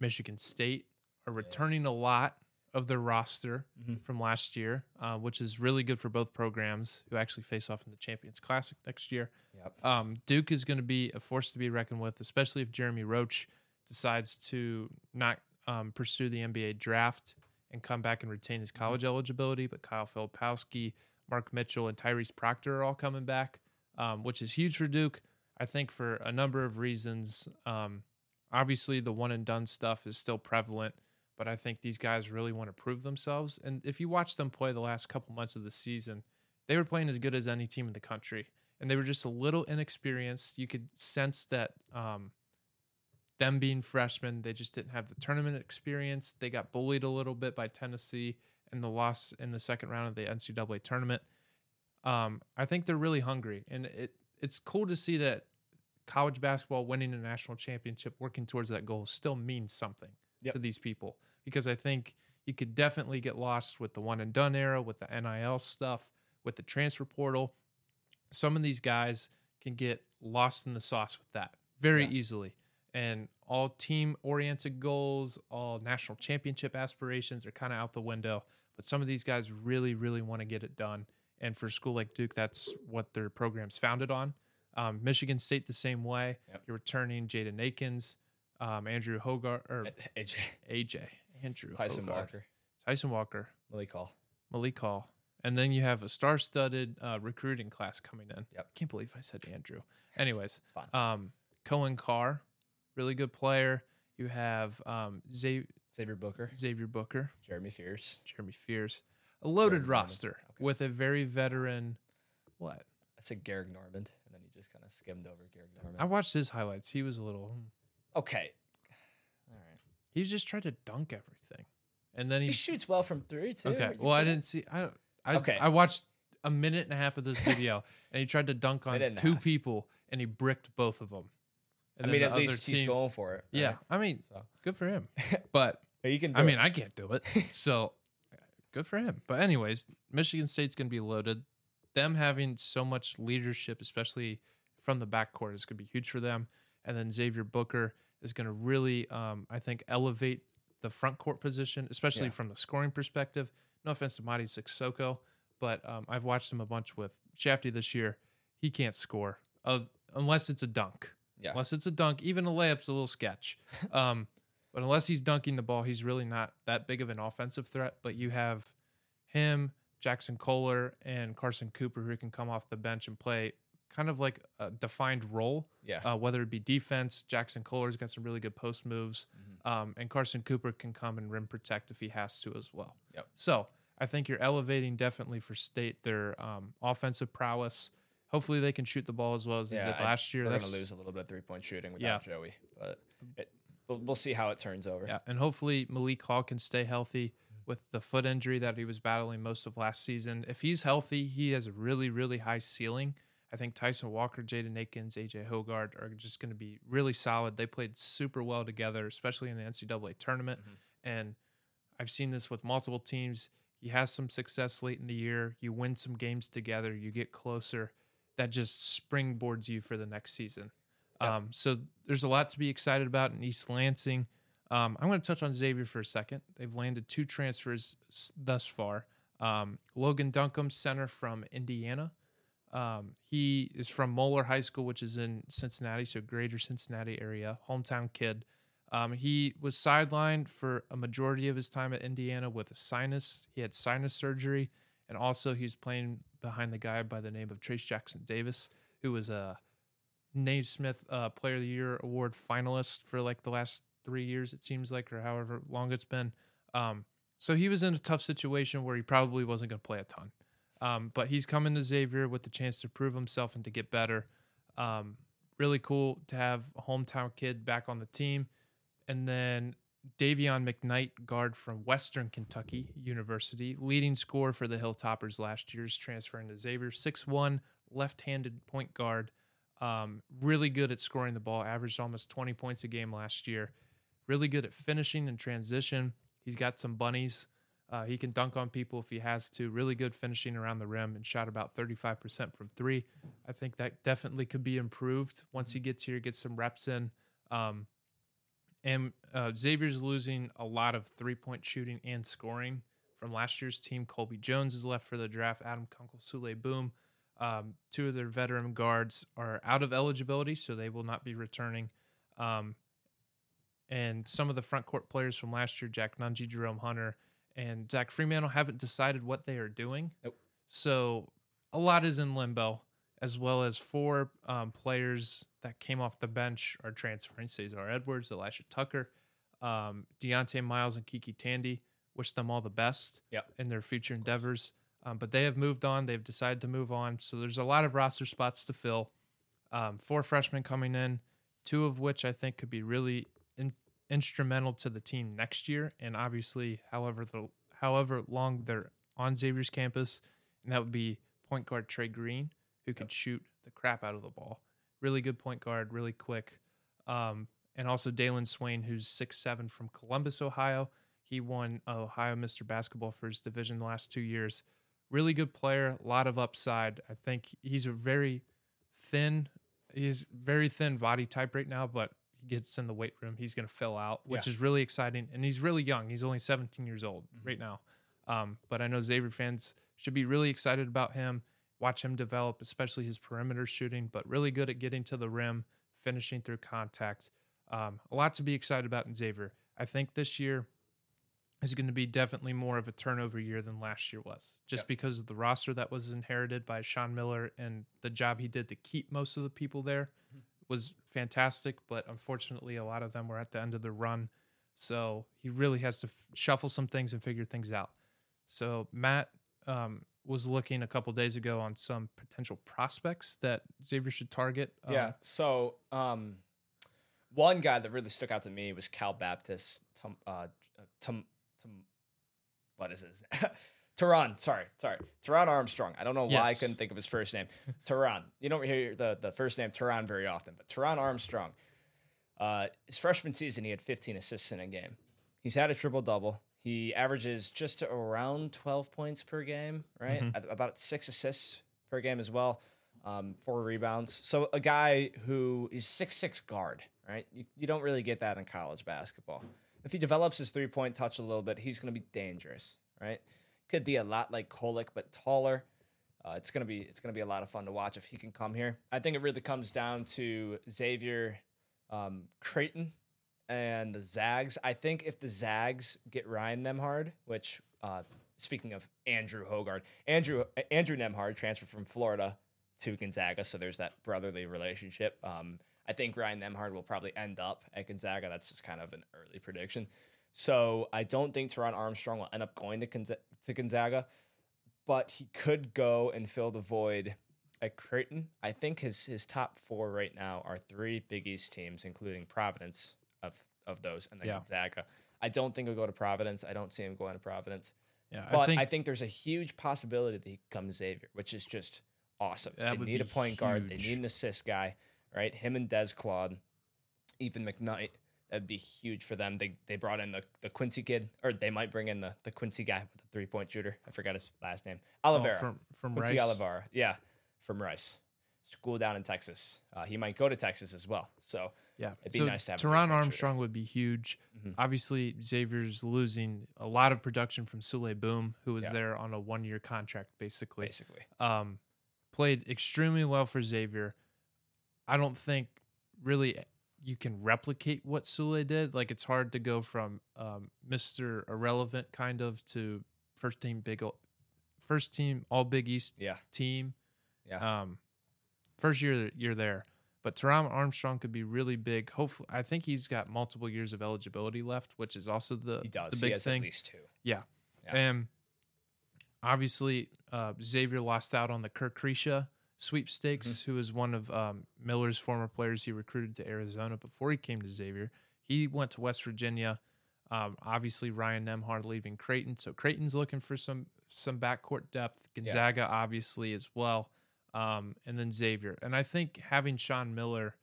Michigan State are returning a lot of their roster Mhm. from last year, uh, which is really good for both programs who actually face off in the Champions Classic next year. Yep. Um, Duke is going to be a force to be reckoned with, especially if Jeremy Roach decides to not um, pursue the NBA draft and come back and retain his college eligibility. But Kyle Filipowski, Mark Mitchell, and Tyrese Proctor are all coming back, um, which is huge for Duke. I think for a number of reasons. Um, obviously, the one and done stuff is still prevalent, but I think these guys really want to prove themselves. And if you watch them play the last couple months of the season, they were playing as good as any team in the country, and they were just a little inexperienced. You could sense that um, them being freshmen, they just didn't have the tournament experience. They got bullied a little bit by Tennessee and the loss in the second round of the NCAA tournament. Um, I think they're really hungry, and it it's cool to see that college basketball winning a national championship, working towards that goal, still means something Yep. to these people. Because I think you could definitely get lost with the one and done era, with the NIL stuff, with the transfer portal. Some of these guys can get lost in the sauce with that very Yeah. easily. And all team oriented goals, all national championship aspirations are kind of out the window. But some of these guys really, really want to get it done. And for a school like Duke, that's what their program's founded on. Um, Michigan State the same way. Yep. You're returning Jaden Akins, um, Andrew Hoggard, or AJ AJ, Andrew Tyson Walker, Tyson Walker, Malik Hall. Malik Hall. And then you have a star-studded uh, recruiting class coming in. Yep. Can't believe I said Andrew. Anyways, It's fine. um, Coen Carr, really good player. You have um, Xavier, Xavier Booker, Xavier Booker, Jeremy Fears. Jeremy Fears, a loaded Gehrig roster Okay. with a very veteran. What? I said Gehrig Normand, and then you just kind of skimmed over Gehrig Normand. I watched his highlights. He was a little. hmm. okay. Right. He just tried to dunk everything, and then He he. shoots well from three too. okay. Well, I didn't see. I. Don't. I, Okay. I watched a minute and a half of this video, and he tried to dunk on and two half. people, and he bricked both of them. I mean, then at the least other he's going for it. Yeah. I mean, So good for him. [LAUGHS] But you can. I mean. I can't do it. [LAUGHS] So good for him. But anyways, Michigan State's going to be loaded. Them having so much leadership, especially from the backcourt, is to be huge for them. And then Xavier Booker is going to really, um, I think, elevate the front court position, especially Yeah. from the scoring perspective. No offense to Mady Sissoko, but um, I've watched him a bunch with Shafty this year. He can't score uh, unless it's a dunk. Yeah. Unless it's a dunk, even a layup's a little sketch. [LAUGHS] Um, but unless he's dunking the ball, he's really not that big of an offensive threat. But you have him, Jaxon Kohler, and Carson Cooper who can come off the bench and play kind of like a defined role, yeah. uh, whether it be defense. Jaxon Kohler's got some really good post moves, Mhm. um, and Carson Cooper can come and rim protect if he has to as well. Yep. So I think you're elevating definitely for state their um, offensive prowess. Hopefully they can shoot the ball as well as they Yeah, did I- last year. They're gonna lose a little bit of three point shooting Yeah. without Joey, but it, we'll, we'll see how it turns over. Yeah, and hopefully Malik Hall can stay healthy with the foot injury that he was battling most of last season. If he's healthy, he has a really, really high ceiling. I think Tyson Walker, Jaden Akins, AJ Hoggard are just going to be really solid. They played super well together, especially in the NCAA tournament. Mhm. And I've seen this with multiple teams. You have some success late in the year, you win some games together, you get closer. that just springboards you for the next season. Yep. Um, so there's a lot to be excited about in East Lansing. Um, I'm going to touch on Xavier for a second. They've landed two transfers s- thus far. Um, Logan Duncomb, center from Indiana. Um, he is from Moeller High School, which is in Cincinnati, so greater Cincinnati area, hometown kid. Um, he was sidelined for a majority of his time at Indiana with a sinus. He had sinus surgery, and also he was playing behind the guy by the name of Trayce Jackson Davis, who was a Naismith uh, Player of the Year award finalist for like the last three years, it seems like, or however long it's been. Um, so he was in a tough situation where he probably wasn't going to play a ton. Um, but he's coming to Xavier with the chance to prove himself and to get better. Um, really cool to have a hometown kid back on the team. And then Dayvion McKnight, guard from Western Kentucky University, leading scorer for the Hilltoppers last year, is transferring to Xavier. 6'1, left handed point guard. Um, really good at scoring the ball, averaged almost 20 points a game last year. Really good at finishing and transition. He's got some bunnies. Uh, he can dunk on people if he has to. Really good finishing around the rim and shot about 35% from three. I think that definitely could be improved once he gets here, gets some reps in. Um, and uh, Xavier's losing a lot of three point shooting and scoring from last year's team. Colby Jones is left for the draft. Adam Kunkel, Souley Boum. Um, two of their veteran guards are out of eligibility, so they will not be returning. Um, and some of the front court players from last year, Jack Nunge, Jerome Hunter, and Zach Freemantle, haven't decided what they are doing. Nope. So a lot is in limbo, as well as four um, players that came off the bench are transferring Cesar Edwards, Elisha Tucker, um, Dieonte Miles, and KyKy Tandy. Wish them all the best Yep. in their future endeavors. Um, but they have moved on. They've decided to move on. So there's a lot of roster spots to fill. Um, four freshmen coming in, two of which I think could be really instrumental to the team next year. And obviously, however the however long they're on Xavier's campus, and that would be point guard Trey Green, who could shoot the crap out of the ball. Really good point guard, really quick. Um, and also Dailyn Swain, who's six seven from Columbus, Ohio. He won Ohio Mr. Basketball for his division the last two years. Really good player, a lot of upside. I think he's a very thin, he's very thin body type right now, but gets in the weight room, he's going to fill out, which Yeah. is really exciting. And he's really young. He's only 17 years old Mhm. right now. Um, but I know Xavier fans should be really excited about him. Watch him develop, especially his perimeter shooting, but really good at getting to the rim, finishing through contact. Um, a lot to be excited about in Xavier. I think this year is going to be definitely more of a turnover year than last year was, just Yep. because of the roster that was inherited by Sean Miller and the job he did to keep most of the people there Mhm. Was fantastic. But unfortunately, a lot of them were at the end of the run. So he really has to f- shuffle some things and figure things out. So Matt um, was looking a couple days ago on some potential prospects that Xavier should target. Um, Yeah. So, um, one guy that really stuck out to me was Cal Baptist. Tum, uh, tum, tum, what is his? [LAUGHS] Taran. Sorry, sorry. Taran Armstrong. I don't know why I couldn't think of his first name. Taran. You don't hear the, the first name Taran very often, but Taran Armstrong. Uh, his freshman season, he had 15 assists in a game. He's had a triple double. He averages just around 12 points per game, right? Mhm. About six assists per game as well, um, four rebounds. So a guy who is six six guard, right? You, you don't really get that in college basketball. If he develops his three point touch a little bit, he's going to be dangerous, right? Could be a lot like Kolik, but taller. Uh, it's gonna be it's gonna be a lot of fun to watch if he can come here. I think it really comes down to Xavier, um, Creighton, and the Zags. I think if the Zags get Ryan Nembhard, which uh, speaking of Andrew Hoggard, Andrew Andrew Nembhard transferred from Florida to Gonzaga, so there's that brotherly relationship. Um, I think Ryan Nembhard will probably end up at Gonzaga. That's just kind of an early prediction. So I don't think Taran Armstrong will end up going to Gonza- to Gonzaga, but he could go and fill the void at Creighton. I think his his top four right now are three Big East teams, including Providence of of those, and then Yeah. Gonzaga. I don't think he'll go to Providence. I don't see him going to Providence. yeah. But I think there's a huge possibility that he comes Xavier, which is just awesome. They need a point guard. They need an assist guy, right? Him and Des Claude, even McKnight. That'd be huge for them. They they brought in the, the Quincy kid, or they might bring in the, the Quincy guy with the three point shooter. I forgot his last name. oh, from from Quincy Rice. Olivari. Yeah, from Rice. school down in Texas. Uh, he might go to Texas as well. So Yeah, It'd be so nice to have Taran three-point shooter. Armstrong would be huge. Mhm. Obviously, Xavier's losing a lot of production from Souley Boum, who was Yeah. there on a one-year contract, basically. basically, Um, played extremely well for Xavier. I don't think really you can replicate what Souley did. Like it's hard to go from um, Mr. Irrelevant kind of to first team big, O- first team All Big East yeah, team. Yeah. Um, first year that you're there, but Taran Armstrong could be really big. Hopefully, I think he's got multiple years of eligibility left, which is also the he does. the he big has thing. at least two. Yeah. Yeah. And obviously, uh, Xavier lost out on the Kerr Kriisa sweepstakes, Mm-hmm. who was one of um, Miller's former players he recruited to Arizona before he came to Xavier. He went to West Virginia. Um, obviously, Ryan Nembhard leaving Creighton, so Creighton's looking for some some backcourt depth. Gonzaga, obviously, as well, um, and then Xavier. And I think having Sean Miller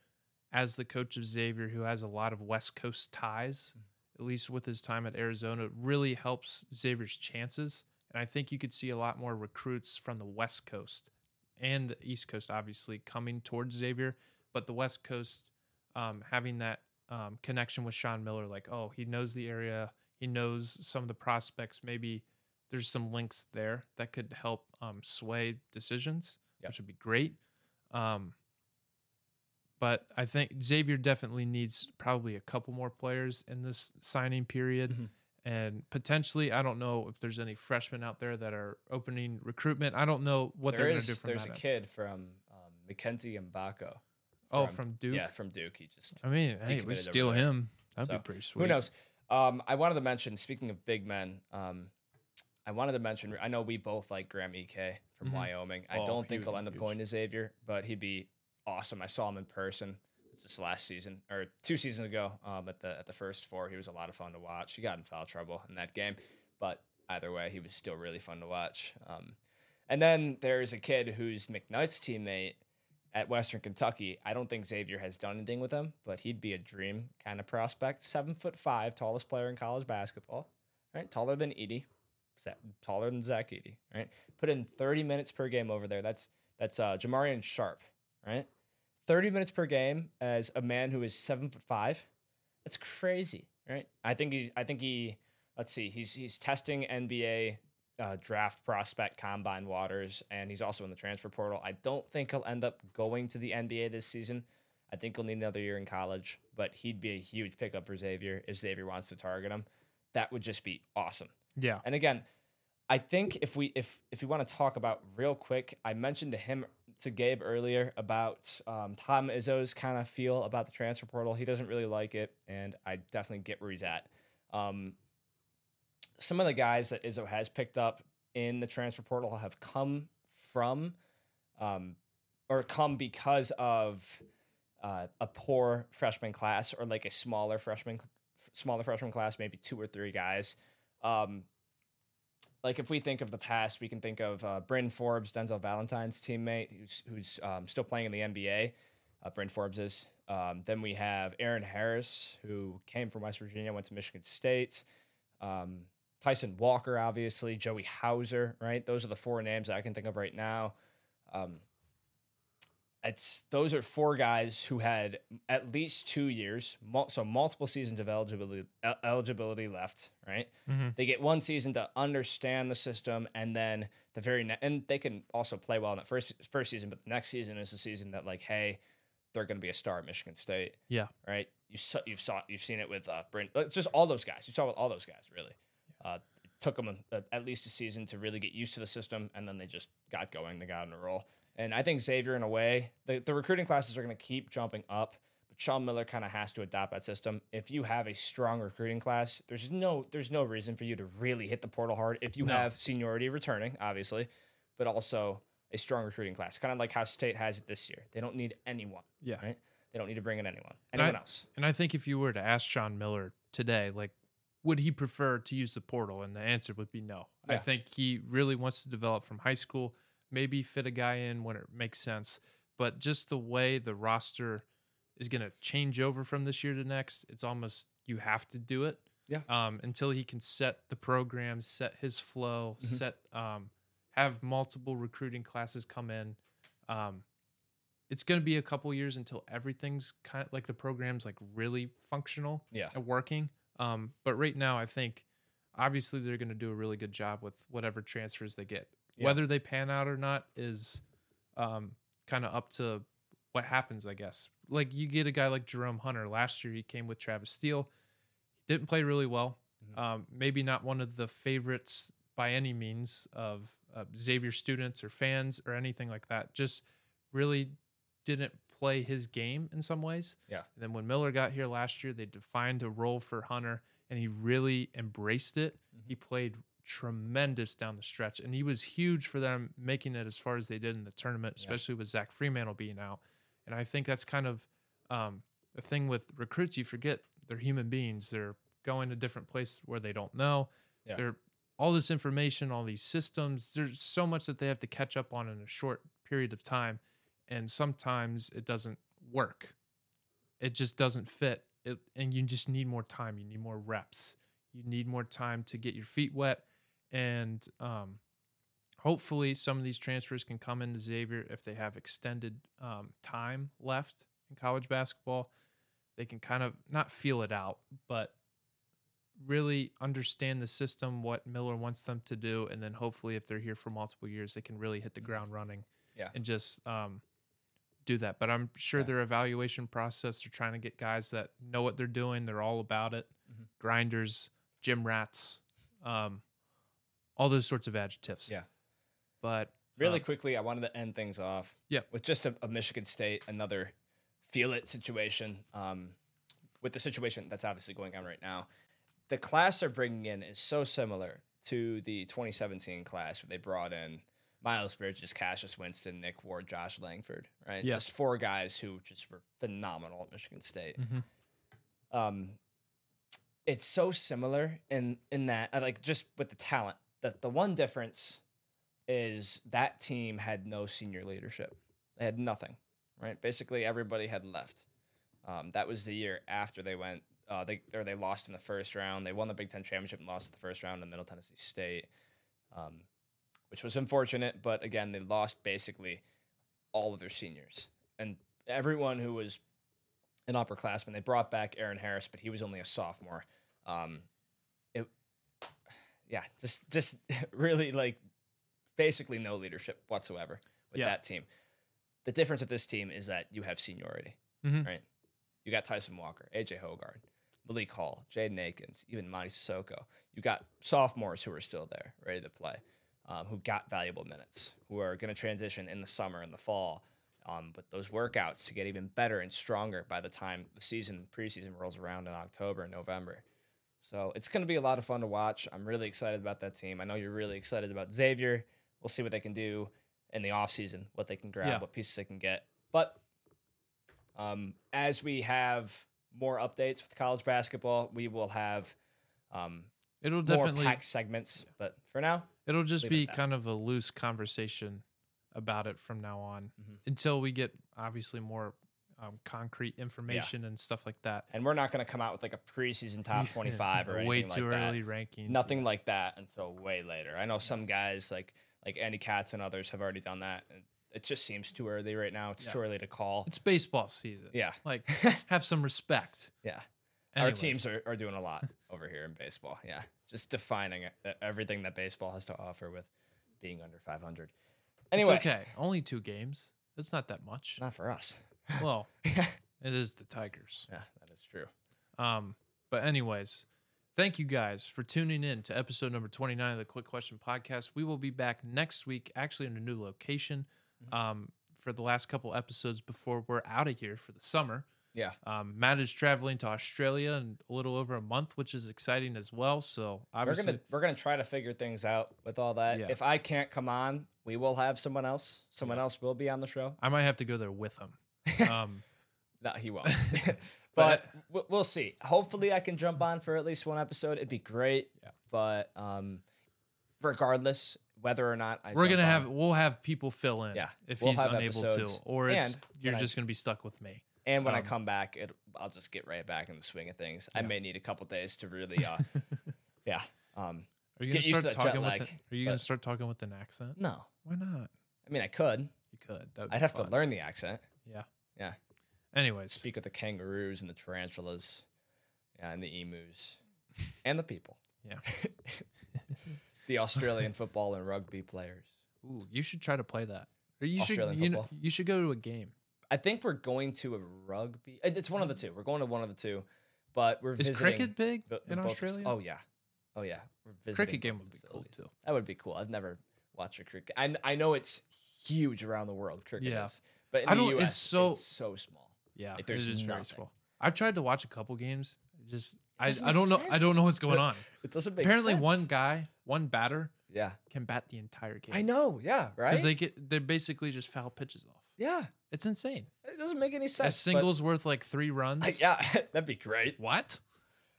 as the coach of Xavier, who has a lot of West Coast ties, at least with his time at Arizona, really helps Xavier's chances. And I think you could see a lot more recruits from the West Coast and the East Coast, obviously, coming towards Xavier. But the West Coast um, having that um, connection with Sean Miller, like, oh, he knows the area, he knows some of the prospects. Maybe there's some links there that could help um, sway decisions, Yep. which would be great. Um, but I think Xavier definitely needs probably a couple more players in this signing period. Mhm. And potentially, I don't know if there's any freshmen out there that are opening recruitment. I don't know what There they're going to do from There's a kid from um, Mackenzie Mgbako. Oh, from Duke. Yeah, from Duke. He just I mean, hey, we steal him. That'd So, be pretty sweet. Who knows? Um, I wanted to mention, speaking of big men, um, I wanted to mention, I know we both like Graham Ike from Mhm. Wyoming. I Oh, don't think he'll end up going to Xavier, but he'd be awesome. I saw him in person just last season or two seasons ago um, at the at the first four. He was a lot of fun to watch. He got in foul trouble in that game, but either way, he was still really fun to watch. Um, and then there's a kid who's McKnight's teammate at Western Kentucky. I don't think Xavier has done anything with him, but he'd be a dream kind of prospect. Seven foot five, tallest player in college basketball, right? Taller than Edey, taller than Zach Edey, right? Put in 30 minutes per game over there. That's that's uh, Jamarion Sharp, right? 30 minutes per game as a man who is seven foot five. That's crazy, right? I think he. I think he. Let's see. He's he's testing NBA uh, draft prospect combine waters, and he's also in the transfer portal. I don't think he'll end up going to the NBA this season. I think he'll need another year in college, but he'd be a huge pickup for Xavier if Xavier wants to target him. That would just be awesome. Yeah. And again, I think if we if if we want to talk about real quick, I mentioned to him to Gabe earlier about um, Tom Izzo's kind of feel about the transfer portal. He doesn't really like it, and I definitely get where he's at. Um, some of the guys that Izzo has picked up in the transfer portal have come from, um, or come because of uh, a poor freshman class or like a smaller freshman smaller freshman class, maybe two or three guys. Um, like if we think of the past, we can think of uh, Bryn Forbes, Denzel Valentine's teammate, who's who's um, still playing in the NBA. Uh, Bryn Forbes is. Um, then we have Eron Harris, who came from West Virginia, went to Michigan State. Um, Tyson Walker, obviously, Joey Hauser, right? Those are the four names I can think of right now. Um, it's those are four guys who had at least two years, mul- so multiple seasons of eligibility el- eligibility left, right? hmm They get one season to understand the system, and then the very ne- and they can also play well in that first first season. But the next season is the season that like, hey, they're going to be a star at Michigan State. Yeah. right. You saw you've saw you've seen it with uh, Brent. It's just all those guys. You saw it with all those guys really. Uh, it took them a, at least a season to really get used to the system, and then they just got going. They got on a roll. And I think Xavier, in a way, the, the recruiting classes are going to keep jumping up. But Sean Miller kind of has to adopt that system. If you have a strong recruiting class, there's no there's no reason for you to really hit the portal hard. If you No. have seniority returning, obviously, but also a strong recruiting class, kind of like how State has it this year. They don't need anyone. Yeah. Right? They don't need to bring in anyone. And I- Anyone else? And I think if you were to ask Sean Miller today, like, would he prefer to use the portal? And the answer would be no. I think he really wants to develop from high school, maybe fit a guy in when it makes sense. But just the way the roster is going to change over from this year to next, it's almost you have to do it. Yeah. Um, until he can set the program, set his flow, Mhm. set um, have multiple recruiting classes come in. Um, it's going to be a couple years until everything's kind of like the program's like really functional Yeah. and working. Um, but right now, I think obviously they're going to do a really good job with whatever transfers they get. Yeah. Whether they pan out or not is um, kind of up to what happens, I guess. Like you get a guy like Jerome Hunter. Last year, he came with Travis Steele. He Didn't play really well. Mhm. Um, maybe not one of the favorites by any means of uh, Xavier students or fans or anything like that. Just really didn't play his game in some ways. Yeah. And then when Miller got here last year, they defined a role for Hunter and he really embraced it. Mhm. He played tremendous down the stretch and he was huge for them making it as far as they did in the tournament, Yeah. especially with Zach Freemantle being out. And I think that's kind of um, the thing with recruits. You forget they're human beings. They're going to different places where they don't know. Yeah. They're all this information, all these systems. There's so much that they have to catch up on in a short period of time, and sometimes it doesn't work. It just doesn't fit. It, and you just need more time. You need more reps. You need more time to get your feet wet, and um, hopefully some of these transfers can come into Xavier if they have extended um, time left in college basketball. They can kind of not feel it out, but really understand the system, what Miller wants them to do, and then hopefully, if they're here for multiple years, they can really hit the ground running. Yeah. and just um, do that. But I'm sure Yeah. their evaluation process, they're trying to get guys that know what they're doing. They're all about it. Mhm. Grinders, gym rats, um, all those sorts of adjectives. Yeah. But Really um, quickly, I wanted to end things off. Yeah. With just a, a Michigan State, another feel it situation. Um, with the situation that's obviously going on right now, the class they're bringing in is so similar to the 2017 class where they brought in Miles Bridges, Cassius Winston, Nick Ward, Josh Langford, right? Yeah. Just four guys who just were phenomenal at Michigan State. mhm. um it's so similar in in that uh, like just with the talent that the one difference is that team had no senior leadership they had nothing right basically everybody had left um, that was the year after they went uh, they or they lost in the first round they won the big ten championship and lost the first round to middle tennessee state um, which was unfortunate but again they lost basically all of their seniors and everyone who was an upperclassman. They brought back Eron Harris, but he was only a sophomore. Um, yeah, just just [LAUGHS] really like basically no leadership whatsoever with Yeah. that team. The difference with this team is that you have seniority, Mhm. right? You got Tyson Walker, AJ Hoggard, Malik Hall, Jaden Akins, even Monty Sissoko. You got sophomores who are still there, ready to play, um, who got valuable minutes, who are going to transition in the summer and the fall um, with those workouts to get even better and stronger by the time the season preseason rolls around in October and November. So it's going to be a lot of fun to watch. I'm really excited about that team. I know you're really excited about Xavier. We'll see what they can do in the offseason, what they can grab, Yeah. what pieces they can get. But um, as we have more updates with college basketball, we will have um, it'll more definitely packed segments. But for now, it'll just leave it be kind of a loose conversation about it from now on Mhm. until we get obviously more um, concrete information and stuff like that. and we're not going to come out with like a preseason top [LAUGHS] 25 or anything way like too that. early rankings. Nothing like that until way later. I know some guys like like Andy Katz and others have already done that. It just seems too early right now. It's Yeah. too early to call. It's baseball season. Yeah. Like [LAUGHS] have some respect. Yeah. Anyways, Our teams are, are doing a lot [LAUGHS] over here in baseball. Yeah. Just defining it, everything that baseball has to offer with being under 500. Anyway, It's okay. Only two games. It's not that much. not for us. Well, [LAUGHS] it is the Tigers. Yeah, that is true. Um, but anyways, thank you guys for tuning in to episode number 29 of the Quick Question Podcast. We will be back next week, actually in a new location, Mhm. um, for the last couple episodes before we're out of here for the summer. Yeah. Um, Matt is traveling to Australia in a little over a month, which is exciting as well. So We're obviously, gonna we're gonna try to figure things out with all that. Yeah. If I can't come on, we will have someone else. Someone Yeah. else will be on the show. I might have to go there with him. [LAUGHS] Um, No, he won't. But- [LAUGHS] [LAUGHS] but we- we'll see. Hopefully, I can jump on for at least one episode. It'd be great. Yeah. But um, regardless, whether or not I we're gonna on, have we'll have people fill in Yeah, if we'll he's unable to, or it's And you're when I- just gonna be stuck with me. and when I um, come back, it, I'll just get right back in the swing of things. I may need a couple days to really, uh, yeah. Um, Are you gonna start to that jet talking with? lag, are you gonna start talking with an accent? no, Why not? I mean I could. You could. I'd have fun. to learn the accent. Yeah. Anyways, Speak of the kangaroos and the tarantulas, yeah, and the emus, and the people. Yeah. [LAUGHS] the Australian football and rugby players. ooh, you should try to play that. Or you Australian should you, know, football. you should go to a game. I think we're going to a rugby. It's one of the two. We're going to one of the two, but we're Is visiting. Is cricket big the in both- Australia? Oh yeah, oh yeah. We're visiting cricket game would be cool too. That would be cool. I've never watched a cricket. I I know it's huge around the world. Cricket Yeah. is, but in I the don't- it's so- it's so small. Yeah, Like, there's it is very small. I've tried to watch a couple games. Just I, I don't know I don't know what's going on. [LAUGHS] It doesn't make Apparently, sense. one guy, one batter Yeah, can bat the entire game. I know. Yeah, right. because they get they're basically just foul pitches off. yeah, It's insane. it doesn't make any A sense. but- single's worth like three runs. I- yeah, [LAUGHS] that'd be great. What?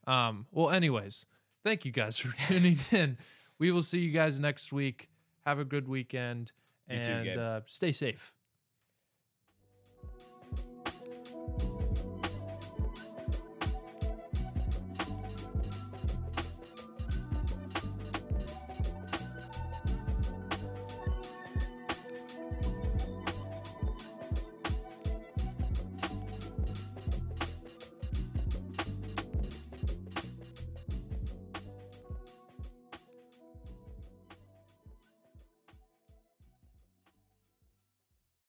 Um. Well, anyways, thank you guys for [LAUGHS] tuning in. We will see you guys next week. Have a good weekend You too, and Gabe. uh, stay safe.